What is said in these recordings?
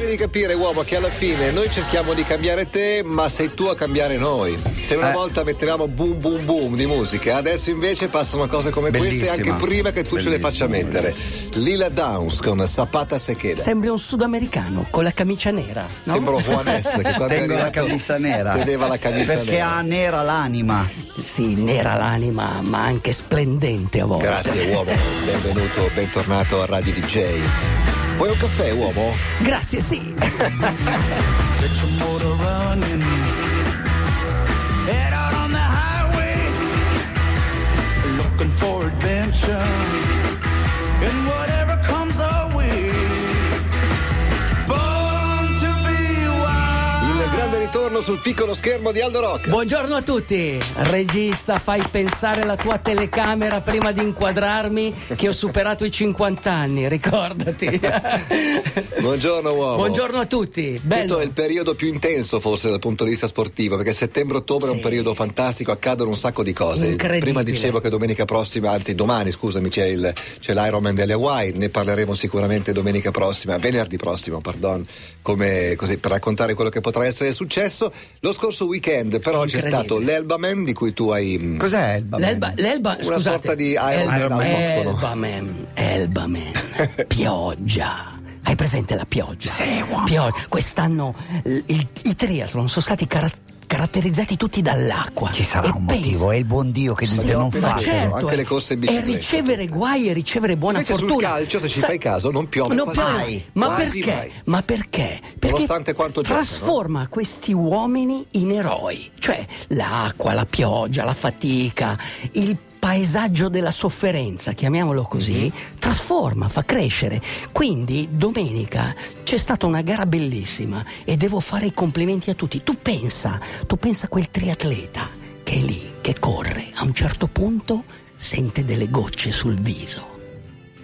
devi capire, uomo, che alla fine noi cerchiamo di cambiare te, ma sei tu a cambiare noi. Se una Eh. volta mettevamo boom boom boom di musica, adesso invece passano cose come queste Bellissima. anche prima che tu ce le faccia mettere. Lila Downs con Zapata Sequeda. Sembri un sudamericano con la camicia nera. No? Sembro Juanes che quando Tengo la camisa nera. Teneva la camisa Perché nera. ha nera l'anima. Sì, nera l'anima, ma anche splendente a volte. Grazie uomo, benvenuto, bentornato a Radio DJ. Vuoi un caffè, uomo? Grazie, sì. looking for adventure and whatever ritorno sul piccolo schermo di Aldo Rock. Buongiorno a tutti. Regista, fai pensare la tua telecamera prima di inquadrarmi che ho superato i 50 anni, ricordati. Buongiorno uomo. Buongiorno a tutti. Bello. Questo è il periodo più intenso forse dal punto di vista sportivo, perché settembre-ottobre è un Sì. periodo fantastico, accadono un sacco di cose. Incredibile. Prima dicevo che domenica prossima, anzi domani scusami, c'è, il, c'è l'Ironman delle Hawaii, ne parleremo sicuramente domenica prossima, venerdì prossimo, pardon, come, così, per raccontare quello che potrà essere successo. Lo scorso weekend però c'è stato l'Elbaman di cui tu hai... mm, Cos'è babbo? L'Elba, l'Elba Una scusate, sorta di Iron Man autoctono. Elbaman, Elbaman, pioggia. Hai presente la pioggia? Sì, Pioggia. Quest'anno il- i triathlon sono stati cara- caratterizzati tutti dall'acqua. Ci sarà E un pensa- motivo, è il buon Dio che dice non fate. certo. anche eh, le corse in e bicicletta. ricevere guai e ricevere buona Invece sul fortuna. calcio, se ci Sai- fai caso, non piove Non quasi mai. Ma Quasi perché? mai. Ma perché? Perché Nonostante quanto giocano. trasforma questi uomini in eroi. Cioè l'acqua, la pioggia, la fatica, il paesaggio della sofferenza, chiamiamolo così, Mhm. trasforma, fa crescere. Quindi domenica c'è stata una gara bellissima e devo fare i complimenti a tutti. Tu pensa, tu pensa a quel triatleta che è lì, che corre, a un certo punto sente delle gocce sul viso.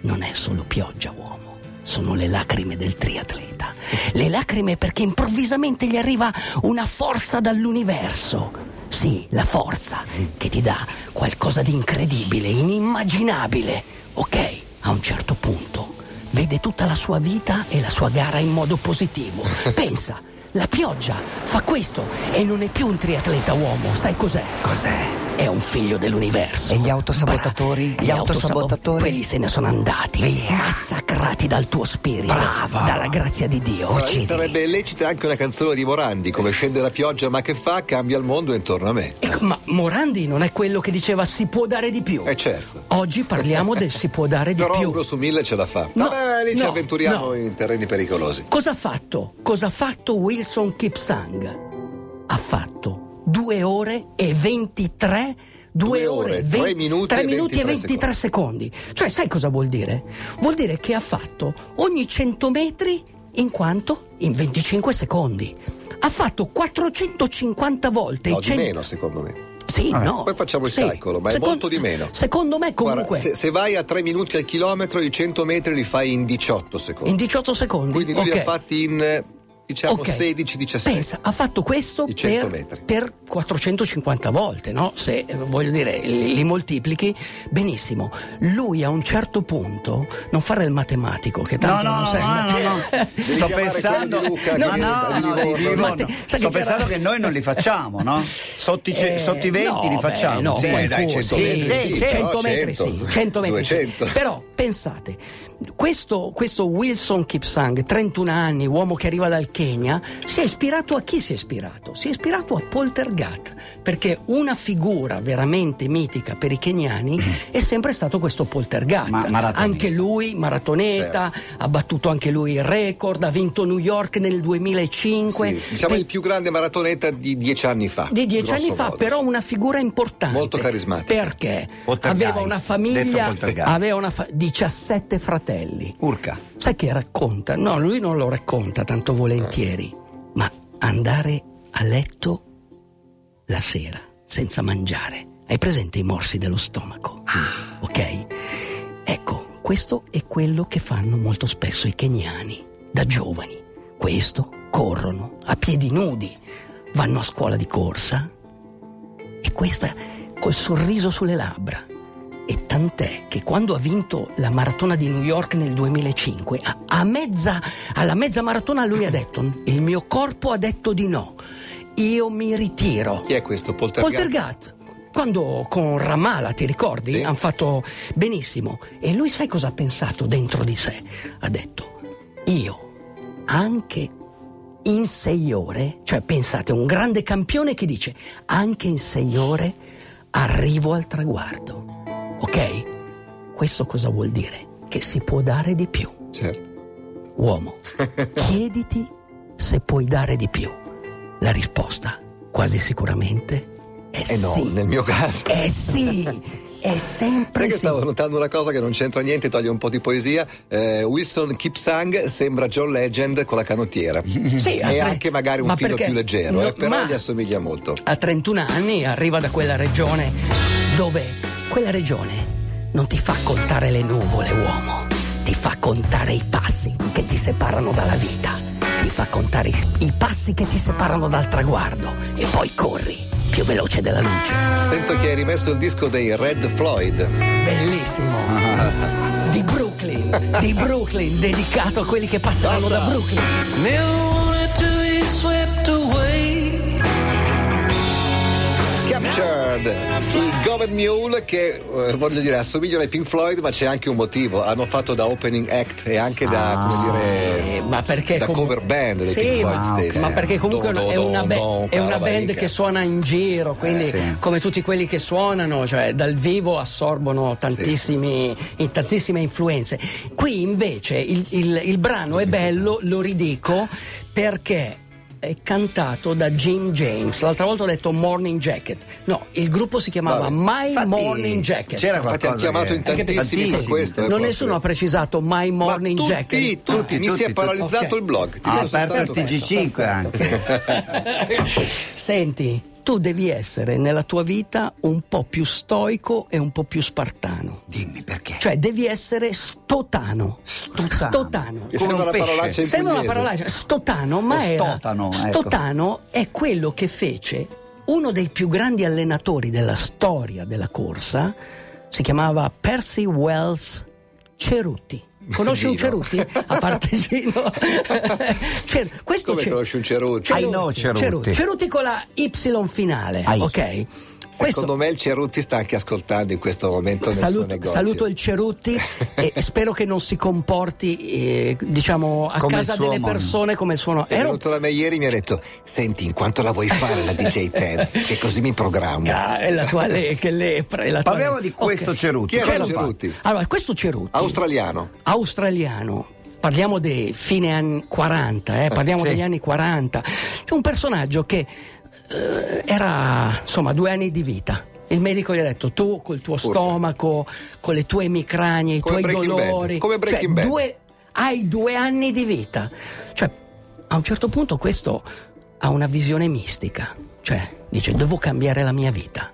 Non è solo pioggia, uomo, sono le lacrime del triatleta. Le lacrime perché improvvisamente gli arriva una forza dall'universo. Sì, la forza che ti dà qualcosa di incredibile, inimmaginabile. Ok, a un certo punto vede tutta la sua vita e la sua gara in modo positivo. Pensa, la pioggia fa questo e non è più un triatleta uomo, sai cos'è? Cos'è? È un figlio dell'universo. E gli autosabotatori? Bra- Gli autosabotatori? Quelli se ne sono andati, Via. massacrati dal tuo spirito, Bravo. dalla grazia di Dio. Allora, sarebbe lecita anche una canzone di Morandi, come scende la pioggia ma che fa, cambia il mondo intorno a me. Ecco, ma Morandi non è quello che diceva si può dare di più. Eh certo. Oggi parliamo del si può dare di Però più. uno su mille ce la fa. No, Vabbè, lì ci no, avventuriamo no. in terreni pericolosi. Cosa ha fatto? Cosa ha fatto Wilson Kipsang? Ha fatto 2 ore e 23 Due Due ore, ore, tre ve- minuti tre e minuti e 23 23 secondi. Cioè, sai cosa vuol dire? Vuol dire che ha fatto ogni 100 metri in quanto? In 25 secondi. Ha fatto 450 volte No, i di 100 meno secondo me. Sì, no. Poi facciamo il Sì. calcolo, ma è Secon- molto di meno. Secondo me comunque Guarda, se, se vai a 3 minuti al chilometro, i 100 metri li fai in 18 secondi. in 18 secondi. Quindi lui li Ok. ha fatti in eh, diciamo Ok. 16-17. Pensa, ha fatto questo I 100 per, per 450 volte, no? Se voglio dire, li, li moltiplichi, benissimo. Lui a un certo punto, non fare il matematico, che tanto no, non no, sai il no, no, no. Sto pensando, Luca, no, no, no, di- Livorno. Mate- Sto pensando che noi non li facciamo, no? Sotto Eh, sotto i 20 no, li facciamo. beh, no, Sì, qualcuno, dai, 100 sì, metri, sì, sì, 100 no, metri 100, sì, 100 metri sì. 200. Però pensate, questo, questo Wilson Kipsang, 31 anni, uomo che arriva dal Kenya, si è ispirato a chi si è ispirato? Si è ispirato a Poltergat, perché una figura veramente mitica per i keniani è sempre stato questo Poltergat. Ma- anche lui, maratoneta, ha battuto anche lui il record, ha vinto New York nel 2005. Sì, diciamo Pe- il più grande maratoneta di dieci anni fa. di dieci anni fa, modo. però una figura importante. Molto carismatica. Perché aveva una famiglia, aveva una fa- 17 fratelli. Urca. Sai che racconta? No, lui non lo racconta tanto volentieri, ma andare a letto la sera senza mangiare. Hai presente i morsi dello stomaco? Ok? Ecco, questo è quello che fanno molto spesso i keniani, da giovani. Questo corrono a piedi nudi, vanno a scuola di corsa e questa col sorriso sulle labbra. E tant'è che quando ha vinto la maratona di New York nel 2005, a, a mezza, alla mezza maratona lui ha detto: Il mio corpo ha detto di no, io mi ritiro. Chi è questo? Poltergeist? Poltergat. Quando con Ramala, ti ricordi? Sì. Hanno fatto benissimo. E lui sai cosa ha pensato dentro di sé? Ha detto, io anche in sei ore, cioè pensate, un grande campione che dice, anche in sei ore arrivo al traguardo. Ok? Questo cosa vuol dire? Che si può dare di più. Certo. Uomo, chiediti se puoi dare di più. La risposta, quasi sicuramente, è Eh no, sì. nel mio caso. Eh sì, è sempre Sai sì. stavo notando una cosa che non c'entra niente, toglie un po' di poesia. Eh, Wilson Kipsang sembra John Legend con la canottiera. Sì, e tre- anche magari un ma filo più leggero, no, eh, però ma- gli assomiglia molto. A 31 anni arriva da quella regione dove quella regione non ti fa contare le nuvole, uomo, ti fa contare i passi che ti separano dalla vita, ti fa contare i, i passi che ti separano dal traguardo e poi corri più veloce della luce. Sento che hai rimesso il disco dei Red Floyd. Bellissimo. Di Brooklyn, di Brooklyn, dedicato a quelli che passeranno da Brooklyn. Never Captured, i Governed Mule che eh, voglio dire assomigliano ai Pink Floyd, ma c'è anche un motivo. Hanno fatto da opening act e anche da, come dire, ma perché da comu- cover band dei Sì, Pink Floyd ma, stessi. ma perché comunque Do, do, è una, ba- do, è una band che suona in giro, quindi Eh, sì. come tutti quelli che suonano, cioè dal vivo assorbono tantissimi, in- tantissime influenze. Qui invece il, il- il brano è bello, lo ridico, perché cantato da Jim James. L'altra volta ho detto Morning Jacket. No, il gruppo si chiamava Vabbè. My Infatti, Morning Jacket. c'era Infatti hanno qualcosa chiamato in tantissimi per questo. eh, non proprio. nessuno ha precisato My Ma Morning tutti, Jacket. tutti, mi tutti, si è tutti. paralizzato Ok. il blog. Ti Ha vedo aperto il soltanto questo. TG5 anche. Senti, tu devi essere nella tua vita un po' più stoico e un po' più spartano. Dimmi perché. Cioè, devi essere stotano. Stotano. Stotano. Sembra un una parolaccia in Sembra una pugliese. parola stotano, ma era stotano, ecco. stotano è quello che fece uno dei più grandi allenatori della storia della corsa, si chiamava Percy Wells Cerutti. Conosci un Gino. Cerutti? A parte Gino. Cer- questo Come Ce- conosci un Cerutti? I know Cerutti. Cerutti. Cerutti con la Y finale, Ai. ok? Secondo me il Cerutti sta anche ascoltando in questo momento nel suo Saluto, negozio. saluto il Cerutti e spero che non si comporti eh, diciamo a Come casa suo delle omonimo. persone come suono. È Ero venuto da me ieri e mi ha detto: Senti, in quanto la vuoi fare la DJ Ted? Che così mi programmo. Ah, è la tua le, che lepre. è la tua Parliamo le- di questo Ok. Cerutti. Chi era Cosa fa? Cerutti? Allora, questo Cerutti Australiano. australiano. Parliamo dei fine anni 40, eh, parliamo sì. degli anni 40. C'è un personaggio che era insomma due anni di vita. Il medico gli ha detto: Tu col tuo Urca. stomaco, con le tue emicranie, i Come tuoi Breaking Bad, dolori. come Breaking cioè, Bad. due- hai due anni di vita. Cioè, a un certo punto questo ha una visione mistica. Cioè, dice: Devo cambiare la mia vita.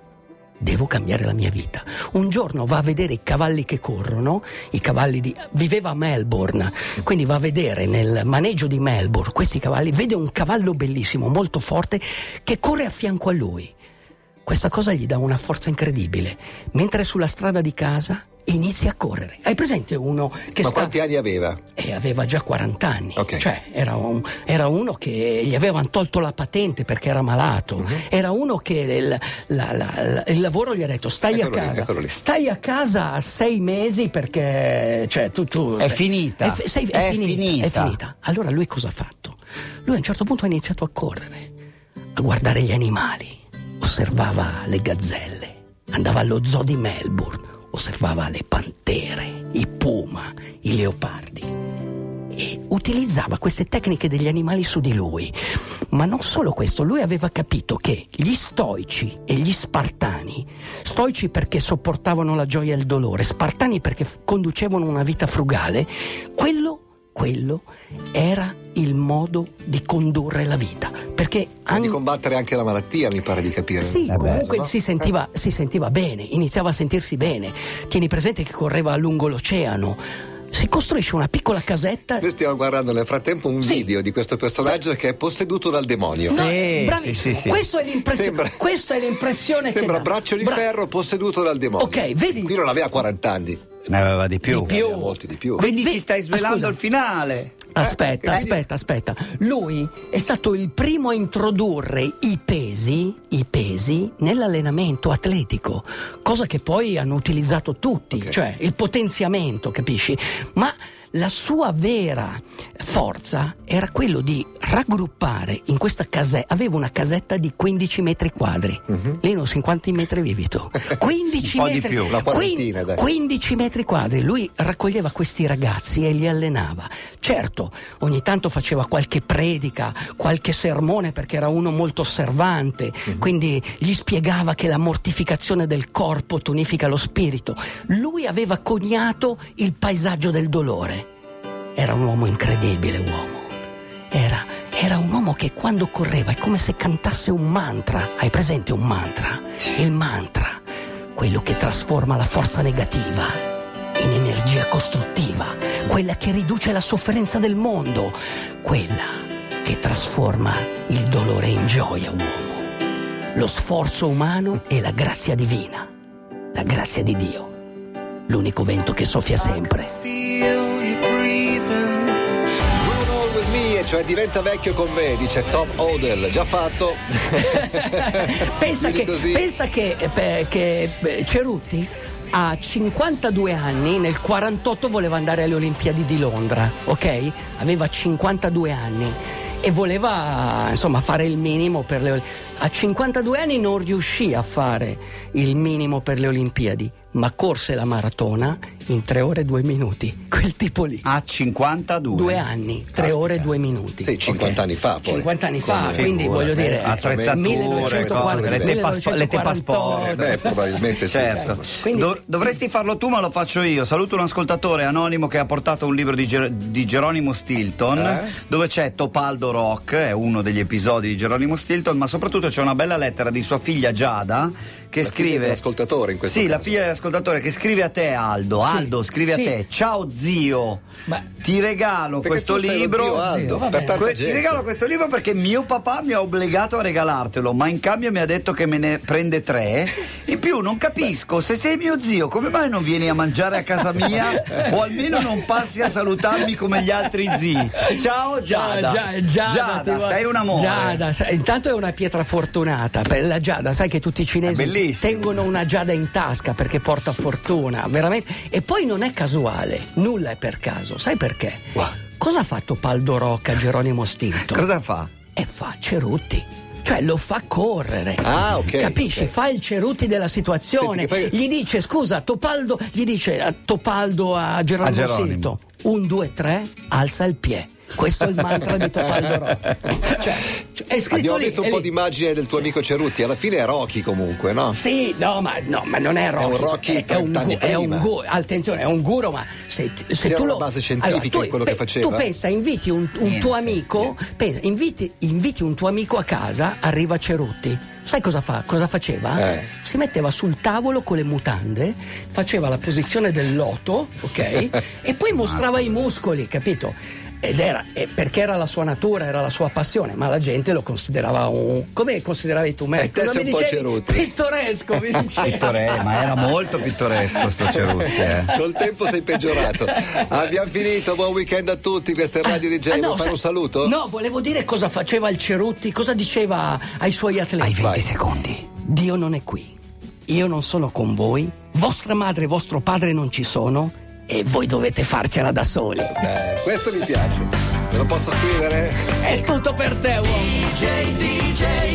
Devo cambiare la mia vita. Un giorno va a vedere i cavalli che corrono, i cavalli di. viveva a Melbourne, quindi va a vedere nel maneggio di Melbourne questi cavalli, vede un cavallo bellissimo, molto forte, che corre a fianco a lui. Questa cosa gli dà una forza incredibile. Mentre è sulla strada di casa inizia a correre. Hai presente uno che Ma sta. quanti anni aveva? E aveva già 40 anni, Ok. cioè era, un- era uno che gli avevano tolto la patente perché era malato, Mhm. era uno che il, la- la- il lavoro gli ha detto stai Eccolo a lì, casa, eccolo lì. stai a casa sei mesi perché cioè, tu, tu- È sei- finita. È, fi- sei- è È finita, finita. è finita. Allora lui cosa ha fatto? Lui a un certo punto ha iniziato a correre, a guardare gli animali, osservava le gazzelle, andava allo zoo di Melbourne, osservava le pantere, i puma, i leopardi e utilizzava queste tecniche degli animali su di lui. Ma non solo questo, lui aveva capito che gli stoici e gli spartani, stoici perché sopportavano la gioia e il dolore, spartani perché conducevano una vita frugale, quello, quello era il modo di condurre la vita. Perché E di anche combattere anche la malattia, mi pare di capire. sì, Eh comunque insomma. si, sentiva, si sentiva bene, iniziava a sentirsi bene. Tieni presente che correva lungo l'oceano, si costruisce una piccola casetta. Noi stiamo guardando nel frattempo un Sì. video di questo personaggio che è posseduto dal demonio. No, Sì, bravissimo. sì, sì, sì. Questo è l'impressione. Sembra- questa è l'impressione Sembra che dà. braccio di Bra- ferro posseduto dal demonio. Ok, vedi? Qui non aveva 40 anni. Ne aveva di più. Di più. molti di più. Quindi Ve- ci stai svelando scusa. il finale. Aspetta, Eh, aspetta, aspetta. Lui è stato il primo a introdurre i pesi, i pesi nell'allenamento atletico, cosa che poi hanno utilizzato tutti, Ok. cioè il potenziamento, capisci? Ma la sua vera forza era quello di raggruppare in questa casetta, aveva una casetta di 15 metri quadri. Lì non so in quanti metri vivi tu. 15 Un po' di metri. più. Dai. 15 metri quadri. Lui raccoglieva questi ragazzi e li allenava. Certo, ogni tanto faceva qualche predica, qualche sermone perché era uno molto osservante, quindi gli spiegava che la mortificazione del corpo tonifica lo spirito. Lui aveva coniato il paesaggio del dolore. Era un uomo incredibile, uomo. Era, era un uomo che quando correva è come se cantasse un mantra. Hai presente un mantra? Il mantra, quello che trasforma la forza negativa in energia costruttiva, quella che riduce la sofferenza del mondo, quella che trasforma il dolore in gioia, uomo. Lo sforzo umano e la grazia divina, la grazia di Dio, l'unico vento che soffia sempre. Cioè diventa vecchio con me, dice Tom Odell. Già fatto. pensa, che, così. pensa che, eh, pe- che, eh, Cerutti a 52 anni, nel 48 voleva andare alle Olimpiadi di Londra, ok? Aveva 52 anni e voleva insomma fare il minimo per le Olimpiadi. A 52 anni non riuscì a fare il minimo per le Olimpiadi, ma corse la maratona in 3 ore e 2 minuti. Quel tipo lì. A 52. Due anni, 3 ore e 2 minuti. Sì, 50 ok? anni fa, poi. 50 anni fa, Con- quindi figura, voglio dire, eh, attrezzature, 1940, le te paspo- le te 1948. passport. Beh, probabilmente sì. Certo. Quindi- Do- dovresti farlo tu, ma lo faccio io. Saluto un ascoltatore anonimo che ha portato un libro di, Ger- di Geronimo Stilton, Eh? dove c'è Topaldo Rock, è uno degli episodi di Geronimo Stilton, ma soprattutto c'è una bella lettera di sua figlia Giada che La scrive. dell'ascoltatore in questo Sì, la caso. figlia dell'ascoltatore che scrive a te, Aldo. Sì, Aldo, scrive sì. a te. Ciao zio, Ma- ti regalo Perché questo libro. zio Aldo, vabbè. per Que- ti regalo questo libro perché mio papà mi ha obbligato a regalartelo, ma in cambio mi ha detto che me ne prende tre. In più non capisco, se sei mio zio, come mai non vieni a mangiare a casa mia o almeno non passi a salutarmi come gli altri zii? Ciao Giada. Già- Giada, Giada, vuoi- sei un amore. Giada, sai- intanto è una pietra fortunata. Per la Giada, sai che tutti i cinesi tengono una Giada in tasca perché porta fortuna, veramente. E poi non è casuale, nulla è per caso. Sai perché? Cosa ha fatto Paldo Rocca, Geronimo Stilton? Cosa fa? E fa Cerutti. Cioè lo fa correre. Ah, ok, Capisci? ok. Fa il Cerutti della situazione. Senti, poi- Gli dice, scusa, Topaldo, gli dice a Topaldo a Geronimo. Stilton, un, due, tre, alza il piede. Questo è il mantra di Topaldo Rocca. Cioè, cioè, è scritto Abbiamo lì, visto un è po' lì. di immagine del tuo amico Cerutti, alla fine è Rocky comunque, no? Sì, no, ma, no, ma non è Rocky. un Rocky è, è un, 30 anni gu- è un prima. gu- attenzione, è un guru, ma se, se tu una lo. base scientifica in quello che faceva? Tu pensa, inviti un, un Niente, tuo amico, pensa, inviti, inviti un tuo amico a casa, arriva Cerutti. Sai cosa fa? Cosa faceva? Eh. Si metteva sul tavolo con le mutande, faceva la posizione del loto, ok? e poi mostrava i muscoli, capito? Ed era eh, perché era la sua natura, era la sua passione, ma la gente lo considerava un. come consideravi tu me? Eh, Cosa mi un po' dicevi? Cerutti. Pittoresco, mi dicevi. Pittore- ma era molto pittoresco sto Cerutti. Eh. Col tempo sei peggiorato. Abbiamo finito, buon weekend a tutti. Questa è Radio DJ. Ah, Vuoi no, fare un saluto? No, volevo dire cosa faceva il Cerutti, cosa diceva ai suoi atleti. Hai 20 Vai. secondi. Dio non è qui. Io non sono con voi, vostra madre e vostro padre non ci sono e voi dovete farcela da soli. Beh, questo mi piace. Te lo posso scrivere? È tutto per te, uomo. DJ, DJ.